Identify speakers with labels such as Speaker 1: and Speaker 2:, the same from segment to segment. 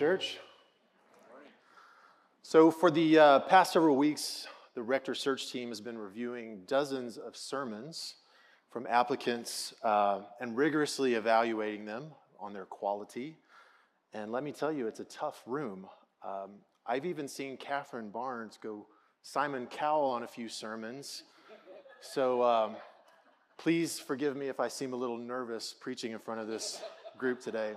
Speaker 1: church. So, for the uh, past several weeks, the Rector Search team has been reviewing dozens of sermons from applicants uh, and rigorously evaluating them on their quality. And let me tell you, it's a tough room. Um, I've even seen Catherine Barnes go Simon Cowell on a few sermons. So, um, please forgive me if I seem a little nervous preaching in front of this group today.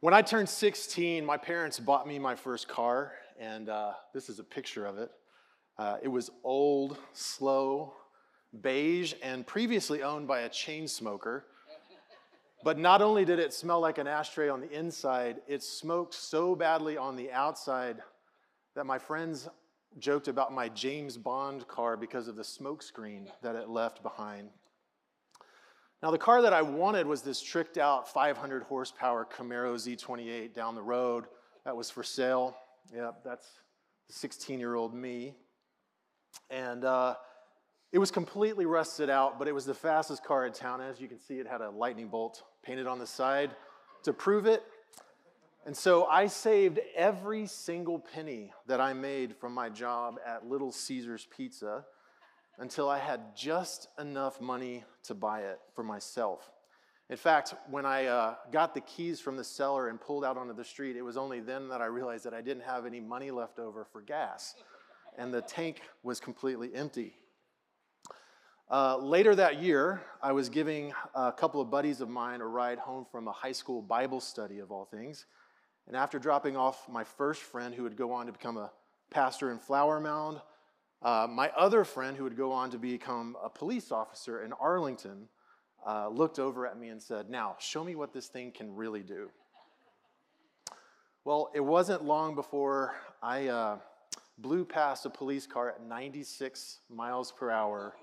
Speaker 1: When I turned 16, my parents bought me my first car, and uh, this is a picture of it. Uh, it was old, slow, beige, and previously owned by a chain smoker. But not only did it smell like an ashtray on the inside, it smoked so badly on the outside that my friends joked about my James Bond car because of the smoke screen that it left behind. Now, the car that I wanted was this tricked out 500 horsepower Camaro Z28 down the road that was for sale. Yep, that's 16 year old me. And uh, it was completely rusted out, but it was the fastest car in town. As you can see, it had a lightning bolt painted on the side to prove it. And so I saved every single penny that I made from my job at Little Caesars Pizza until I had just enough money to buy it for myself. In fact, when I uh, got the keys from the seller and pulled out onto the street, it was only then that I realized that I didn't have any money left over for gas, and the tank was completely empty. Uh, later that year, I was giving a couple of buddies of mine a ride home from a high school Bible study, of all things. And after dropping off my first friend, who would go on to become a pastor in Flower Mound, uh, my other friend, who would go on to become a police officer in Arlington, uh, looked over at me and said, Now, show me what this thing can really do. Well, it wasn't long before I uh, blew past a police car at 96 miles per hour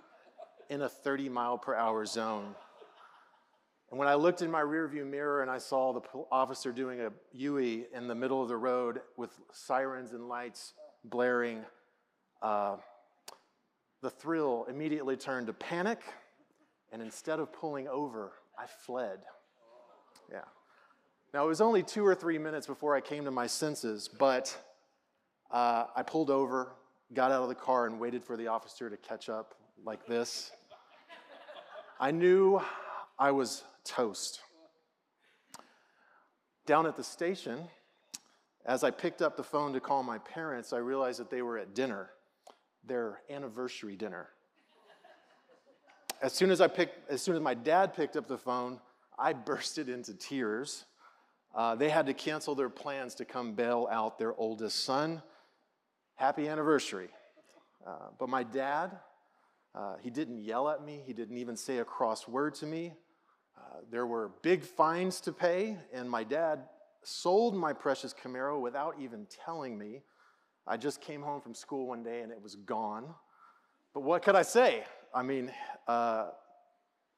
Speaker 1: in a 30 mile per hour zone. And when I looked in my rearview mirror and I saw the officer doing a UE in the middle of the road with sirens and lights blaring, uh, the thrill immediately turned to panic, and instead of pulling over, I fled. Yeah. Now, it was only two or three minutes before I came to my senses, but uh, I pulled over, got out of the car, and waited for the officer to catch up like this. I knew I was toast. Down at the station, as I picked up the phone to call my parents, I realized that they were at dinner their anniversary dinner. As soon as I picked, as soon as my dad picked up the phone, I bursted into tears. Uh, they had to cancel their plans to come bail out their oldest son. Happy anniversary. Uh, but my dad, uh, he didn't yell at me. He didn't even say a cross word to me. Uh, there were big fines to pay, and my dad sold my precious Camaro without even telling me. I just came home from school one day and it was gone. But what could I say? I mean, uh,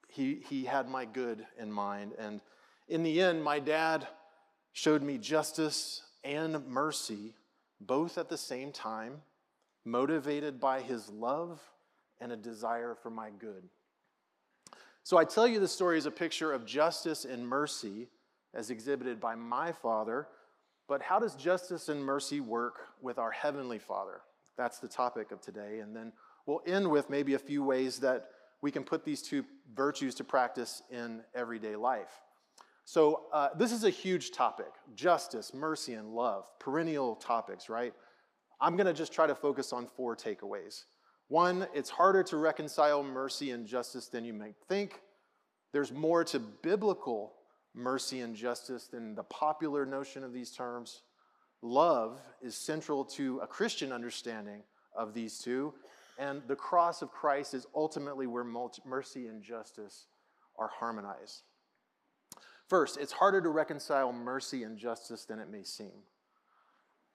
Speaker 1: he, he had my good in mind. And in the end, my dad showed me justice and mercy both at the same time, motivated by his love and a desire for my good. So I tell you the story as a picture of justice and mercy as exhibited by my father but how does justice and mercy work with our Heavenly Father? That's the topic of today. And then we'll end with maybe a few ways that we can put these two virtues to practice in everyday life. So, uh, this is a huge topic justice, mercy, and love, perennial topics, right? I'm going to just try to focus on four takeaways. One, it's harder to reconcile mercy and justice than you might think. There's more to biblical mercy and justice than the popular notion of these terms. Love is central to a Christian understanding of these two, and the cross of Christ is ultimately where mercy and justice are harmonized. First, it's harder to reconcile mercy and justice than it may seem.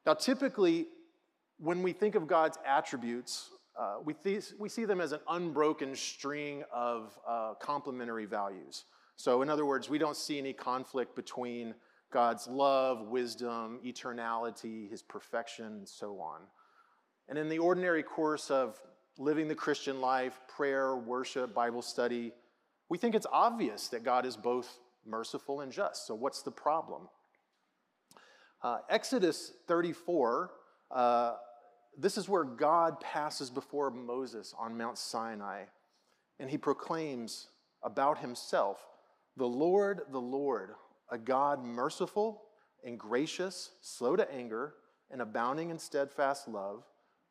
Speaker 1: Now, typically, when we think of God's attributes, uh, we, th- we see them as an unbroken string of uh, complementary values. So, in other words, we don't see any conflict between God's love, wisdom, eternality, his perfection, and so on. And in the ordinary course of living the Christian life, prayer, worship, Bible study, we think it's obvious that God is both merciful and just. So, what's the problem? Uh, Exodus 34, uh, this is where God passes before Moses on Mount Sinai, and he proclaims about himself the Lord, the Lord, a God merciful and gracious, slow to anger, and abounding in steadfast love,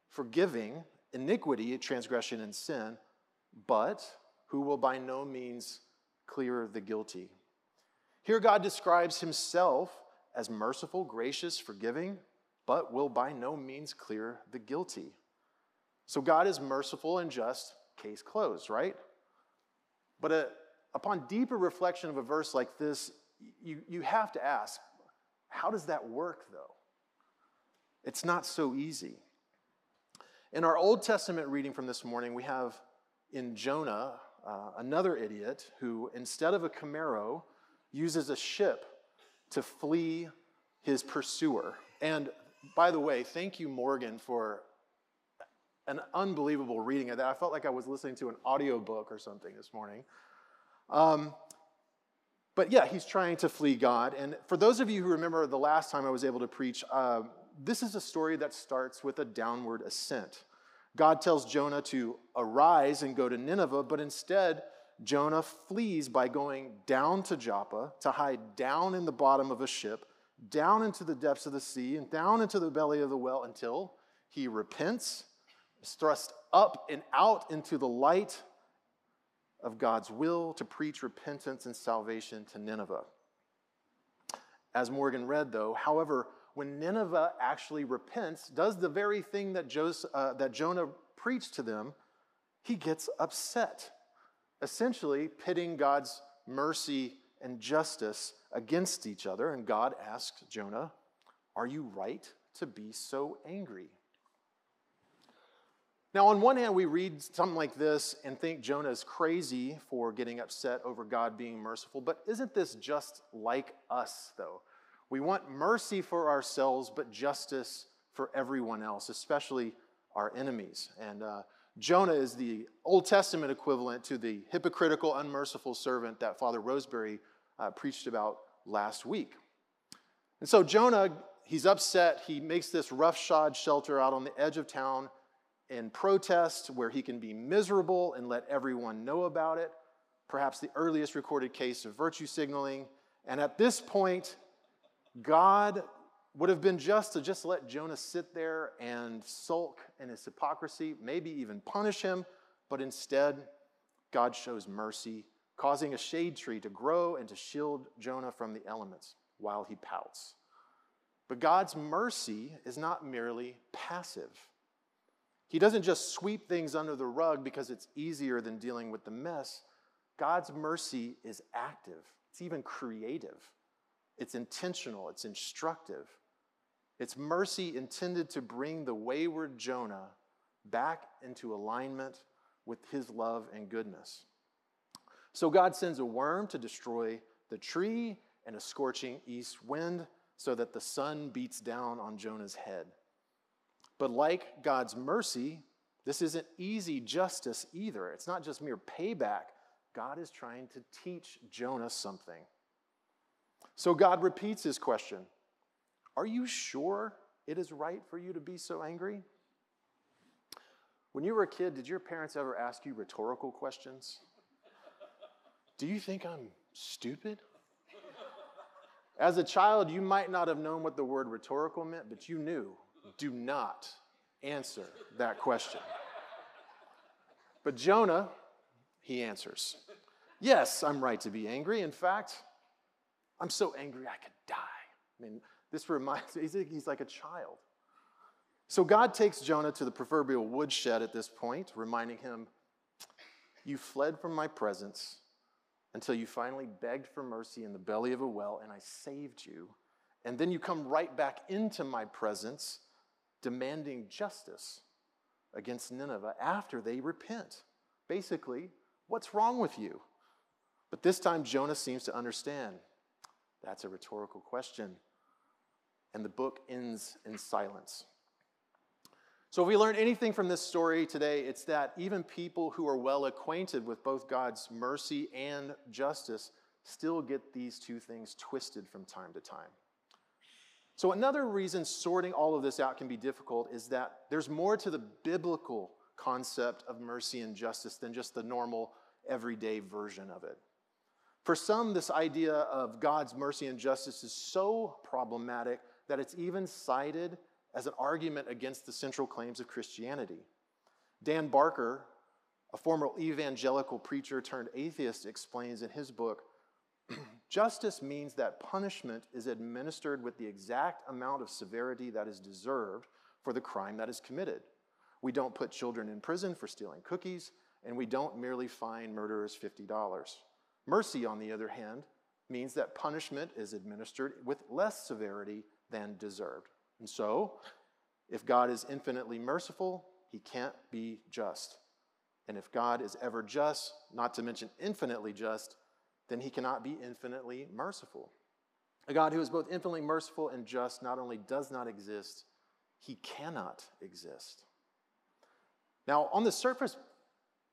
Speaker 1: forgiving iniquity, transgression, and sin, but who will by no means clear the guilty. Here, God describes himself as merciful, gracious, forgiving, but will by no means clear the guilty. So, God is merciful and just, case closed, right? But a, upon deeper reflection of a verse like this, you, you have to ask how does that work, though? It's not so easy. In our Old Testament reading from this morning, we have in Jonah uh, another idiot who, instead of a Camaro, uses a ship to flee his pursuer. And by the way, thank you, Morgan, for an unbelievable reading of that. I felt like I was listening to an audiobook or something this morning. Um, but yeah, he's trying to flee God. And for those of you who remember the last time I was able to preach, uh, this is a story that starts with a downward ascent. God tells Jonah to arise and go to Nineveh, but instead, Jonah flees by going down to Joppa to hide down in the bottom of a ship, down into the depths of the sea, and down into the belly of the well until he repents, is thrust up and out into the light of God's will to preach repentance and salvation to Nineveh. As Morgan read, though, however, when Nineveh actually repents, does the very thing that, Joseph, uh, that Jonah preached to them, he gets upset, essentially pitting God's mercy and justice against each other. And God asks Jonah, Are you right to be so angry? Now, on one hand, we read something like this and think Jonah is crazy for getting upset over God being merciful, but isn't this just like us, though? We want mercy for ourselves, but justice for everyone else, especially our enemies. And uh, Jonah is the Old Testament equivalent to the hypocritical, unmerciful servant that Father Roseberry uh, preached about last week. And so Jonah, he's upset. He makes this roughshod shelter out on the edge of town in protest where he can be miserable and let everyone know about it, perhaps the earliest recorded case of virtue signaling. And at this point, God would have been just to just let Jonah sit there and sulk in his hypocrisy, maybe even punish him, but instead, God shows mercy, causing a shade tree to grow and to shield Jonah from the elements while he pouts. But God's mercy is not merely passive. He doesn't just sweep things under the rug because it's easier than dealing with the mess. God's mercy is active, it's even creative, it's intentional, it's instructive. It's mercy intended to bring the wayward Jonah back into alignment with his love and goodness. So God sends a worm to destroy the tree and a scorching east wind so that the sun beats down on Jonah's head. But like God's mercy, this isn't easy justice either. It's not just mere payback. God is trying to teach Jonah something. So God repeats his question Are you sure it is right for you to be so angry? When you were a kid, did your parents ever ask you rhetorical questions? Do you think I'm stupid? As a child, you might not have known what the word rhetorical meant, but you knew do not answer that question. But Jonah, he answers, Yes, I'm right to be angry. In fact, I'm so angry I could die. I mean, this reminds me, he's like a child. So God takes Jonah to the proverbial woodshed at this point, reminding him, You fled from my presence until you finally begged for mercy in the belly of a well, and I saved you. And then you come right back into my presence demanding justice against Nineveh after they repent. Basically, what's wrong with you? But this time, Jonah seems to understand. That's a rhetorical question. And the book ends in silence. So, if we learn anything from this story today, it's that even people who are well acquainted with both God's mercy and justice still get these two things twisted from time to time. So, another reason sorting all of this out can be difficult is that there's more to the biblical concept of mercy and justice than just the normal, everyday version of it. For some, this idea of God's mercy and justice is so problematic that it's even cited as an argument against the central claims of Christianity. Dan Barker, a former evangelical preacher turned atheist, explains in his book Justice means that punishment is administered with the exact amount of severity that is deserved for the crime that is committed. We don't put children in prison for stealing cookies, and we don't merely fine murderers $50. Mercy, on the other hand, means that punishment is administered with less severity than deserved. And so, if God is infinitely merciful, he can't be just. And if God is ever just, not to mention infinitely just, then he cannot be infinitely merciful. A God who is both infinitely merciful and just not only does not exist, he cannot exist. Now, on the surface,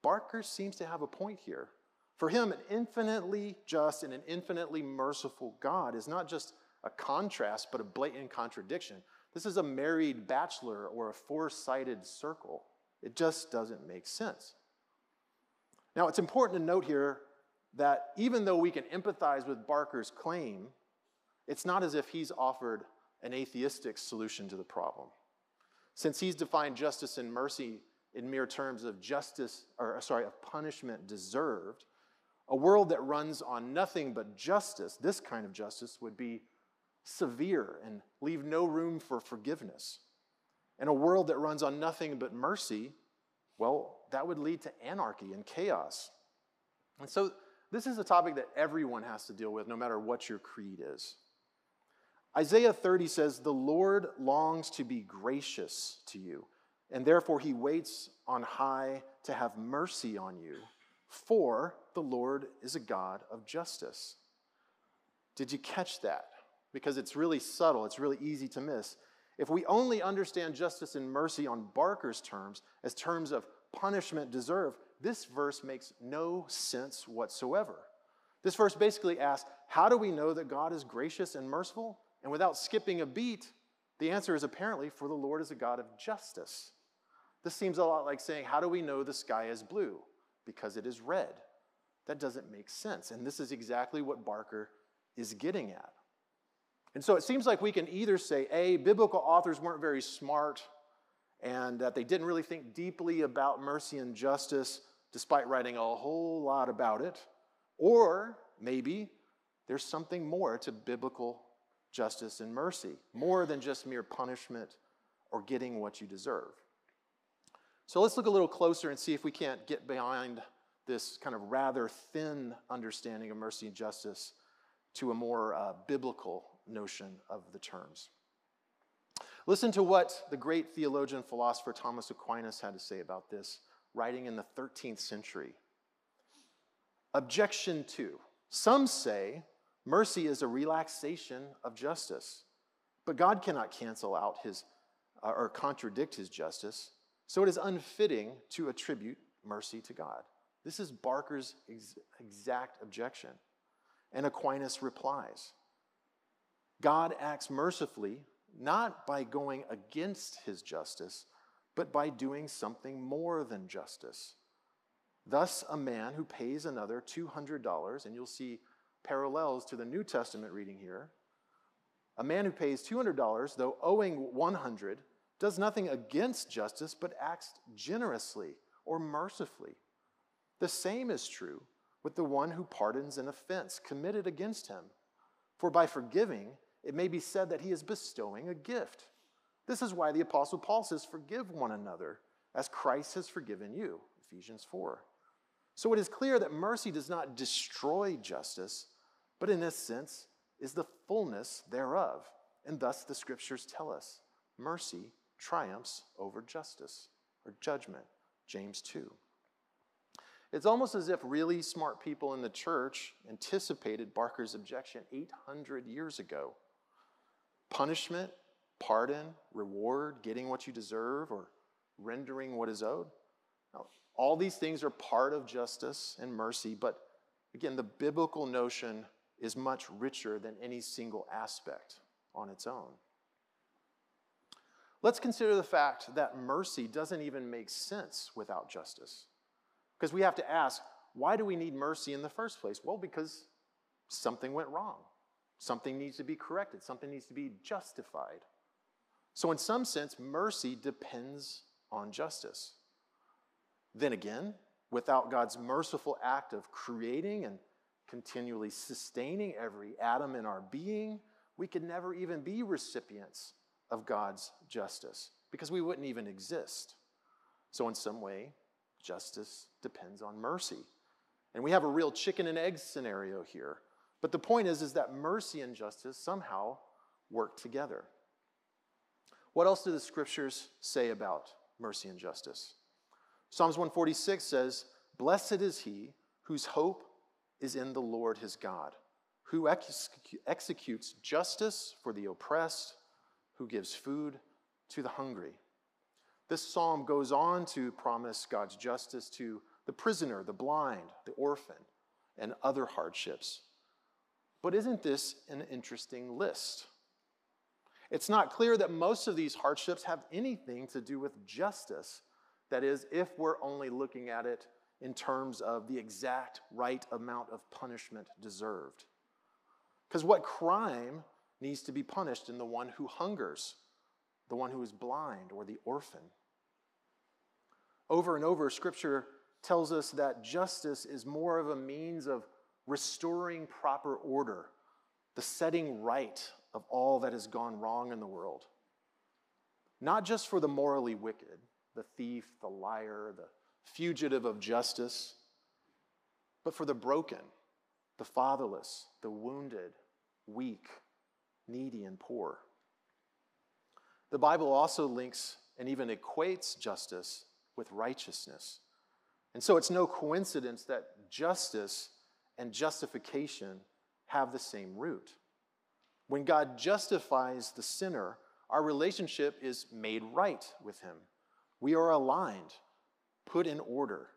Speaker 1: Barker seems to have a point here. For him, an infinitely just and an infinitely merciful God is not just a contrast, but a blatant contradiction. This is a married bachelor or a four sided circle. It just doesn't make sense. Now, it's important to note here that even though we can empathize with Barker's claim, it's not as if he's offered an atheistic solution to the problem. Since he's defined justice and mercy in mere terms of justice, or uh, sorry, of punishment deserved, a world that runs on nothing but justice, this kind of justice, would be severe and leave no room for forgiveness. And a world that runs on nothing but mercy, well, that would lead to anarchy and chaos. And so, this is a topic that everyone has to deal with, no matter what your creed is. Isaiah 30 says, The Lord longs to be gracious to you, and therefore he waits on high to have mercy on you, for the Lord is a God of justice. Did you catch that? Because it's really subtle, it's really easy to miss. If we only understand justice and mercy on Barker's terms, as terms of punishment deserved, this verse makes no sense whatsoever. This verse basically asks, How do we know that God is gracious and merciful? And without skipping a beat, the answer is apparently, For the Lord is a God of justice. This seems a lot like saying, How do we know the sky is blue? Because it is red. That doesn't make sense. And this is exactly what Barker is getting at. And so it seems like we can either say, A, biblical authors weren't very smart and that they didn't really think deeply about mercy and justice despite writing a whole lot about it, or maybe there's something more to biblical justice and mercy, more than just mere punishment or getting what you deserve. So let's look a little closer and see if we can't get behind this kind of rather thin understanding of mercy and justice to a more uh, biblical notion of the terms. Listen to what the great theologian philosopher Thomas Aquinas had to say about this, writing in the 13th century. Objection two Some say mercy is a relaxation of justice, but God cannot cancel out his uh, or contradict his justice, so it is unfitting to attribute mercy to God. This is Barker's ex- exact objection. And Aquinas replies God acts mercifully not by going against his justice, but by doing something more than justice. Thus, a man who pays another $200, and you'll see parallels to the New Testament reading here, a man who pays $200, though owing 100, does nothing against justice, but acts generously or mercifully. The same is true with the one who pardons an offense committed against him. For by forgiving, it may be said that he is bestowing a gift. This is why the Apostle Paul says, Forgive one another as Christ has forgiven you. Ephesians 4. So it is clear that mercy does not destroy justice, but in this sense is the fullness thereof. And thus the scriptures tell us mercy triumphs over justice or judgment. James 2. It's almost as if really smart people in the church anticipated Barker's objection 800 years ago punishment, pardon, reward, getting what you deserve, or rendering what is owed. Now, all these things are part of justice and mercy, but Again, the biblical notion is much richer than any single aspect on its own. Let's consider the fact that mercy doesn't even make sense without justice. Because we have to ask, why do we need mercy in the first place? Well, because something went wrong. Something needs to be corrected. Something needs to be justified. So, in some sense, mercy depends on justice. Then again, without God's merciful act of creating and continually sustaining every atom in our being, we could never even be recipients of God's justice because we wouldn't even exist. So, in some way, justice depends on mercy. And we have a real chicken and egg scenario here. But the point is, is that mercy and justice somehow work together. What else do the scriptures say about mercy and justice? Psalms 146 says, Blessed is he whose hope is in the Lord his God, who ex- executes justice for the oppressed, who gives food to the hungry. This psalm goes on to promise God's justice to the prisoner, the blind, the orphan, and other hardships. But isn't this an interesting list? It's not clear that most of these hardships have anything to do with justice. That is, if we're only looking at it in terms of the exact right amount of punishment deserved. Because what crime needs to be punished in the one who hungers, the one who is blind, or the orphan? Over and over, Scripture tells us that justice is more of a means of restoring proper order, the setting right of all that has gone wrong in the world. Not just for the morally wicked, the thief, the liar, the fugitive of justice, but for the broken, the fatherless, the wounded, weak, needy, and poor. The Bible also links and even equates justice with righteousness. And so it's no coincidence that justice and justification have the same root. When God justifies the sinner, our relationship is made right with Him. We are aligned, put in order,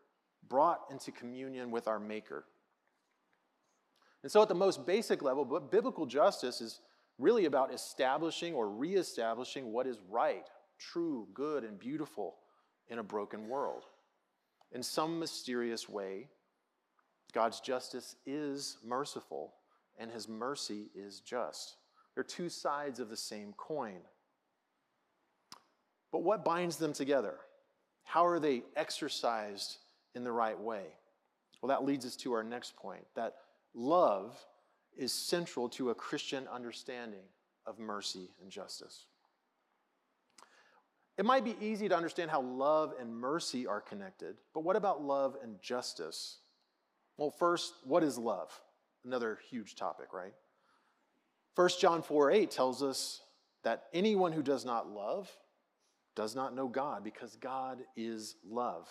Speaker 1: brought into communion with our Maker. And so, at the most basic level, biblical justice is really about establishing or reestablishing what is right, true, good, and beautiful in a broken world. In some mysterious way, God's justice is merciful and his mercy is just. They're two sides of the same coin. But what binds them together? How are they exercised in the right way? Well, that leads us to our next point that love is central to a Christian understanding of mercy and justice. It might be easy to understand how love and mercy are connected, but what about love and justice? Well, first, what is love? Another huge topic, right? 1 John 4 8 tells us that anyone who does not love does not know God because God is love.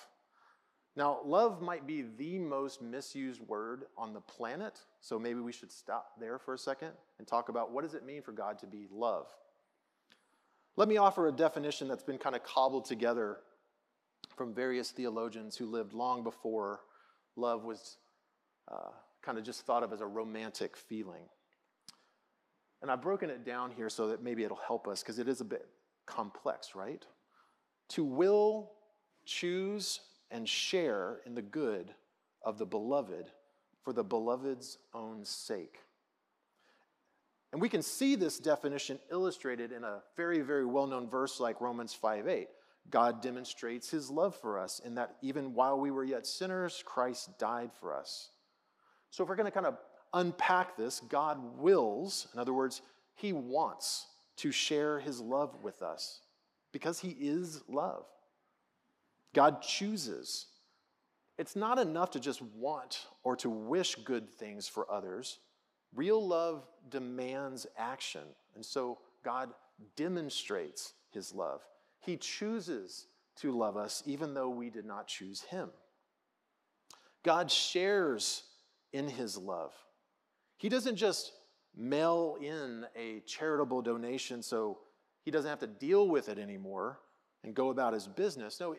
Speaker 1: Now, love might be the most misused word on the planet, so maybe we should stop there for a second and talk about what does it mean for God to be love? Let me offer a definition that's been kind of cobbled together from various theologians who lived long before love was uh, kind of just thought of as a romantic feeling. And I've broken it down here so that maybe it'll help us because it is a bit complex, right? To will, choose, and share in the good of the beloved for the beloved's own sake. And we can see this definition illustrated in a very, very well known verse like Romans 5 8. God demonstrates his love for us in that even while we were yet sinners, Christ died for us. So, if we're going to kind of unpack this, God wills, in other words, he wants to share his love with us because he is love. God chooses. It's not enough to just want or to wish good things for others. Real love demands action. And so God demonstrates his love. He chooses to love us even though we did not choose him. God shares in his love. He doesn't just mail in a charitable donation so he doesn't have to deal with it anymore and go about his business. No,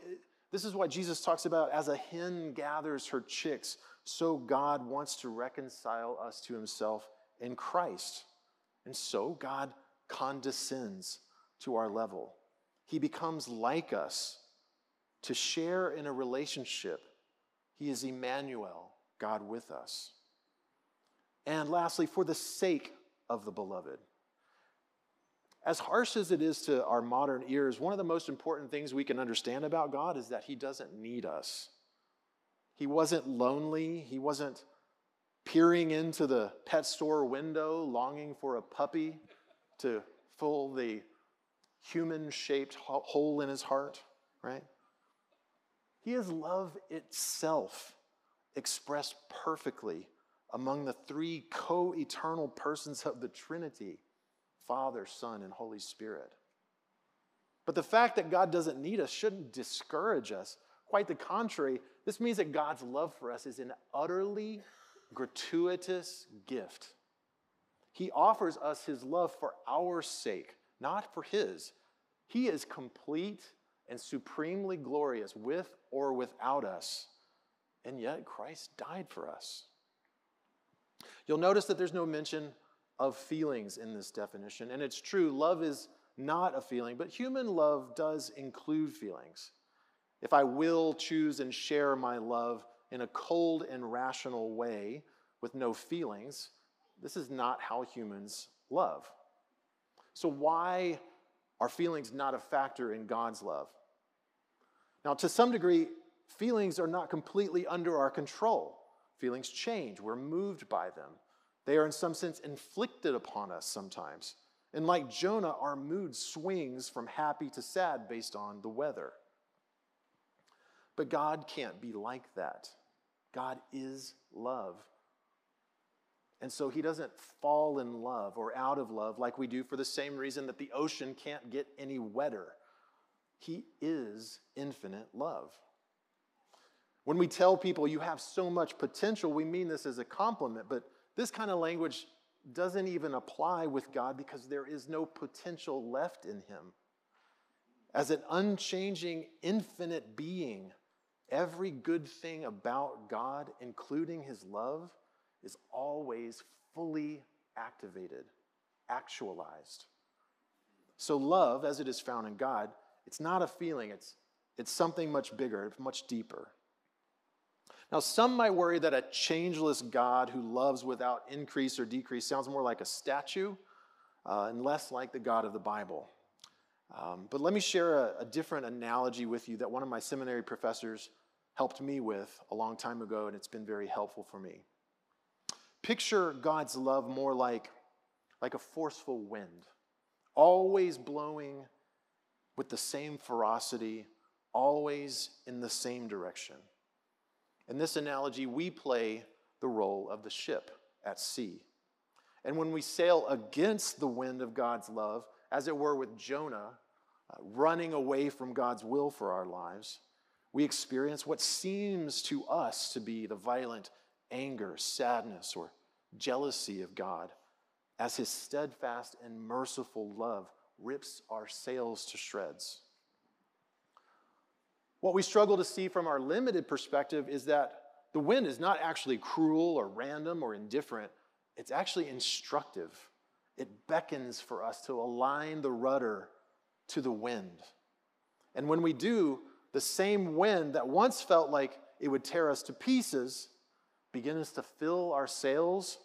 Speaker 1: This is what Jesus talks about as a hen gathers her chicks, so God wants to reconcile us to himself in Christ. And so God condescends to our level. He becomes like us to share in a relationship. He is Emmanuel, God with us. And lastly, for the sake of the beloved. As harsh as it is to our modern ears, one of the most important things we can understand about God is that He doesn't need us. He wasn't lonely, He wasn't peering into the pet store window longing for a puppy to fill the human shaped hole in his heart, right? He is love itself expressed perfectly among the three co eternal persons of the Trinity Father, Son, and Holy Spirit. But the fact that God doesn't need us shouldn't discourage us. Quite the contrary, this means that God's love for us is an utterly gratuitous gift. He offers us his love for our sake, not for his. He is complete and supremely glorious with or without us. And yet, Christ died for us. You'll notice that there's no mention of feelings in this definition. And it's true, love is not a feeling, but human love does include feelings. If I will choose and share my love in a cold and rational way with no feelings, this is not how humans love. So, why are feelings not a factor in God's love? Now, to some degree, feelings are not completely under our control. Feelings change, we're moved by them. They are, in some sense, inflicted upon us sometimes. And like Jonah, our mood swings from happy to sad based on the weather. But God can't be like that. God is love. And so he doesn't fall in love or out of love like we do for the same reason that the ocean can't get any wetter. He is infinite love. When we tell people you have so much potential, we mean this as a compliment, but this kind of language doesn't even apply with God because there is no potential left in him. As an unchanging, infinite being, every good thing about God, including his love, is always fully activated, actualized. So, love, as it is found in God, it's not a feeling, it's, it's something much bigger, much deeper. Now, some might worry that a changeless God who loves without increase or decrease sounds more like a statue uh, and less like the God of the Bible. Um, but let me share a, a different analogy with you that one of my seminary professors helped me with a long time ago, and it's been very helpful for me. Picture God's love more like, like a forceful wind, always blowing with the same ferocity, always in the same direction. In this analogy, we play the role of the ship at sea. And when we sail against the wind of God's love, as it were with Jonah, uh, running away from God's will for our lives, we experience what seems to us to be the violent anger, sadness, or jealousy of God as his steadfast and merciful love rips our sails to shreds. What we struggle to see from our limited perspective is that the wind is not actually cruel or random or indifferent, it's actually instructive. It beckons for us to align the rudder to the wind. And when we do, the same wind that once felt like it would tear us to pieces begins to fill our sails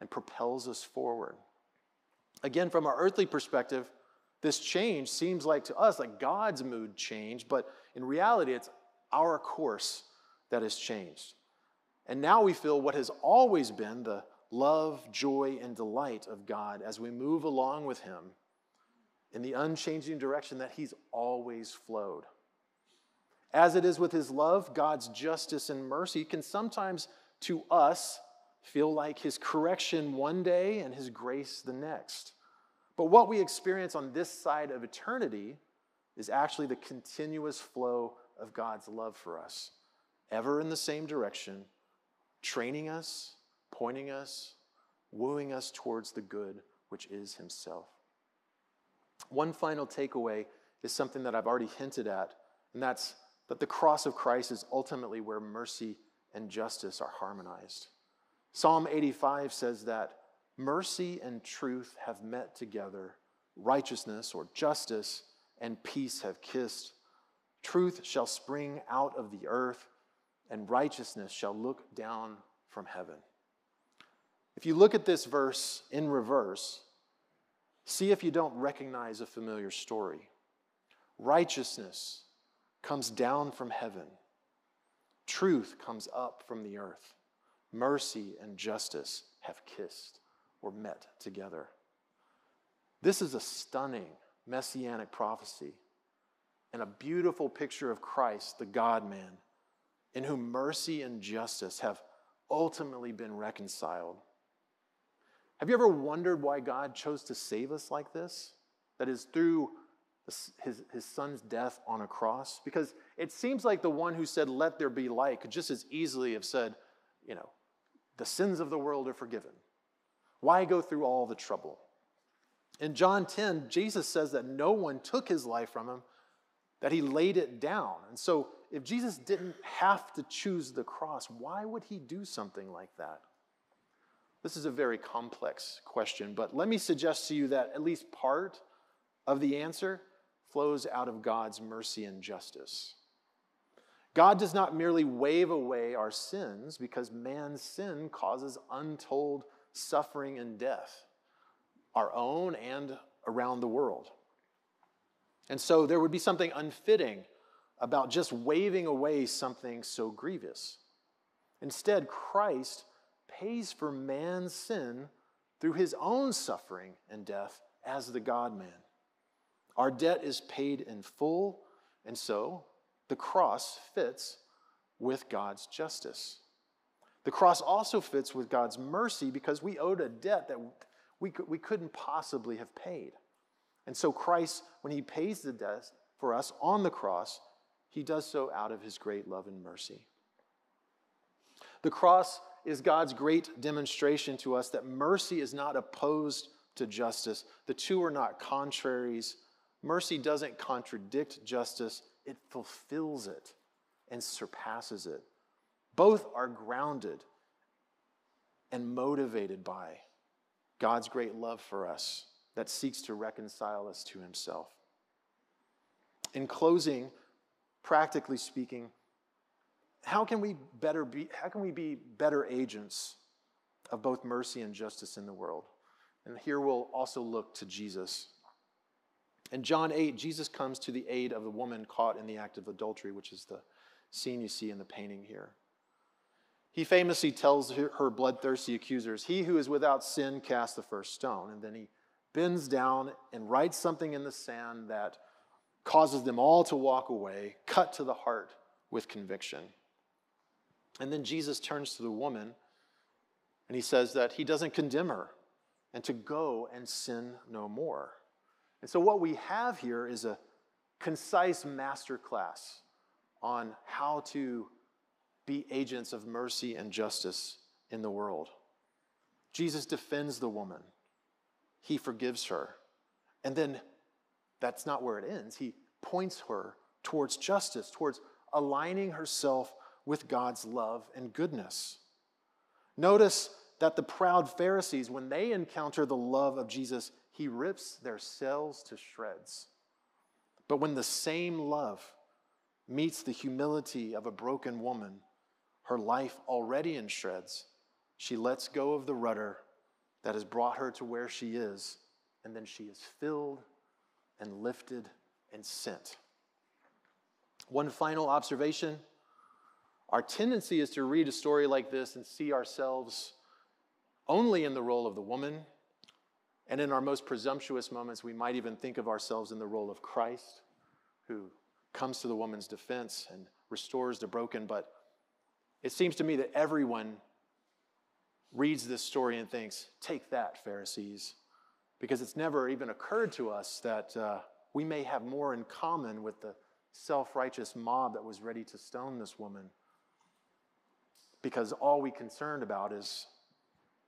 Speaker 1: and propels us forward. Again, from our earthly perspective, this change seems like to us like God's mood changed, but in reality, it's our course that has changed. And now we feel what has always been the love, joy, and delight of God as we move along with Him in the unchanging direction that He's always flowed. As it is with His love, God's justice and mercy can sometimes to us feel like His correction one day and His grace the next. But what we experience on this side of eternity is actually the continuous flow of God's love for us, ever in the same direction, training us, pointing us, wooing us towards the good, which is Himself. One final takeaway is something that I've already hinted at, and that's that the cross of Christ is ultimately where mercy and justice are harmonized. Psalm 85 says that mercy and truth have met together, righteousness or justice and peace have kissed. Truth shall spring out of the earth, and righteousness shall look down from heaven. If you look at this verse in reverse, see if you don't recognize a familiar story. Righteousness comes down from heaven, truth comes up from the earth. Mercy and justice have kissed or met together. This is a stunning messianic prophecy and a beautiful picture of Christ, the God man, in whom mercy and justice have ultimately been reconciled. Have you ever wondered why God chose to save us like this? That is, through his, his son's death on a cross? Because it seems like the one who said, Let there be light, could just as easily have said, You know, the sins of the world are forgiven. Why go through all the trouble? In John 10, Jesus says that no one took his life from him, that he laid it down. And so, if Jesus didn't have to choose the cross, why would he do something like that? This is a very complex question, but let me suggest to you that at least part of the answer flows out of God's mercy and justice. God does not merely wave away our sins because man's sin causes untold suffering and death, our own and around the world. And so there would be something unfitting about just waving away something so grievous. Instead, Christ pays for man's sin through his own suffering and death as the God man. Our debt is paid in full, and so the cross fits with God's justice. The cross also fits with God's mercy because we owed a debt that we, we couldn't possibly have paid. And so, Christ, when he pays the debt for us on the cross, he does so out of his great love and mercy. The cross is God's great demonstration to us that mercy is not opposed to justice. The two are not contraries. Mercy doesn't contradict justice, it fulfills it and surpasses it. Both are grounded and motivated by God's great love for us that seeks to reconcile us to Himself. In closing, practically speaking, how can we better be how can we be better agents of both mercy and justice in the world? And here we'll also look to Jesus. In John 8, Jesus comes to the aid of the woman caught in the act of adultery, which is the scene you see in the painting here. He famously tells her bloodthirsty accusers, He who is without sin cast the first stone. And then he bends down and writes something in the sand that causes them all to walk away, cut to the heart with conviction. And then Jesus turns to the woman and he says that he doesn't condemn her and to go and sin no more. And so, what we have here is a concise master class on how to be agents of mercy and justice in the world. Jesus defends the woman, he forgives her. And then that's not where it ends. He points her towards justice, towards aligning herself with God's love and goodness. Notice that the proud Pharisees, when they encounter the love of Jesus, he rips their cells to shreds. But when the same love meets the humility of a broken woman, her life already in shreds, she lets go of the rudder that has brought her to where she is, and then she is filled and lifted and sent. One final observation our tendency is to read a story like this and see ourselves only in the role of the woman and in our most presumptuous moments, we might even think of ourselves in the role of Christ, who comes to the woman's defense and restores the broken. But it seems to me that everyone reads this story and thinks, Take that, Pharisees. Because it's never even occurred to us that uh, we may have more in common with the self righteous mob that was ready to stone this woman. Because all we concerned about is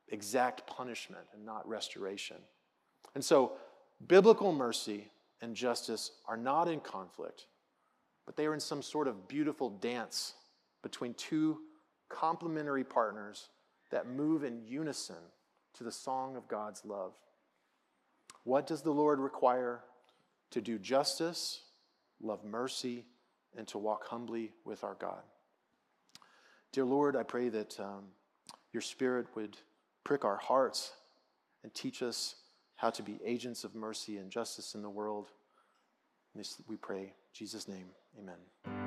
Speaker 1: exact punishment and not restoration. And so, biblical mercy and justice are not in conflict, but but they are in some sort of beautiful dance between two complementary partners that move in unison to the song of God's love. What does the Lord require? To do justice, love mercy, and to walk humbly with our God. Dear Lord, I pray that um, your Spirit would prick our hearts and teach us how to be agents of mercy and justice in the world. This we pray. Jesus' name, amen.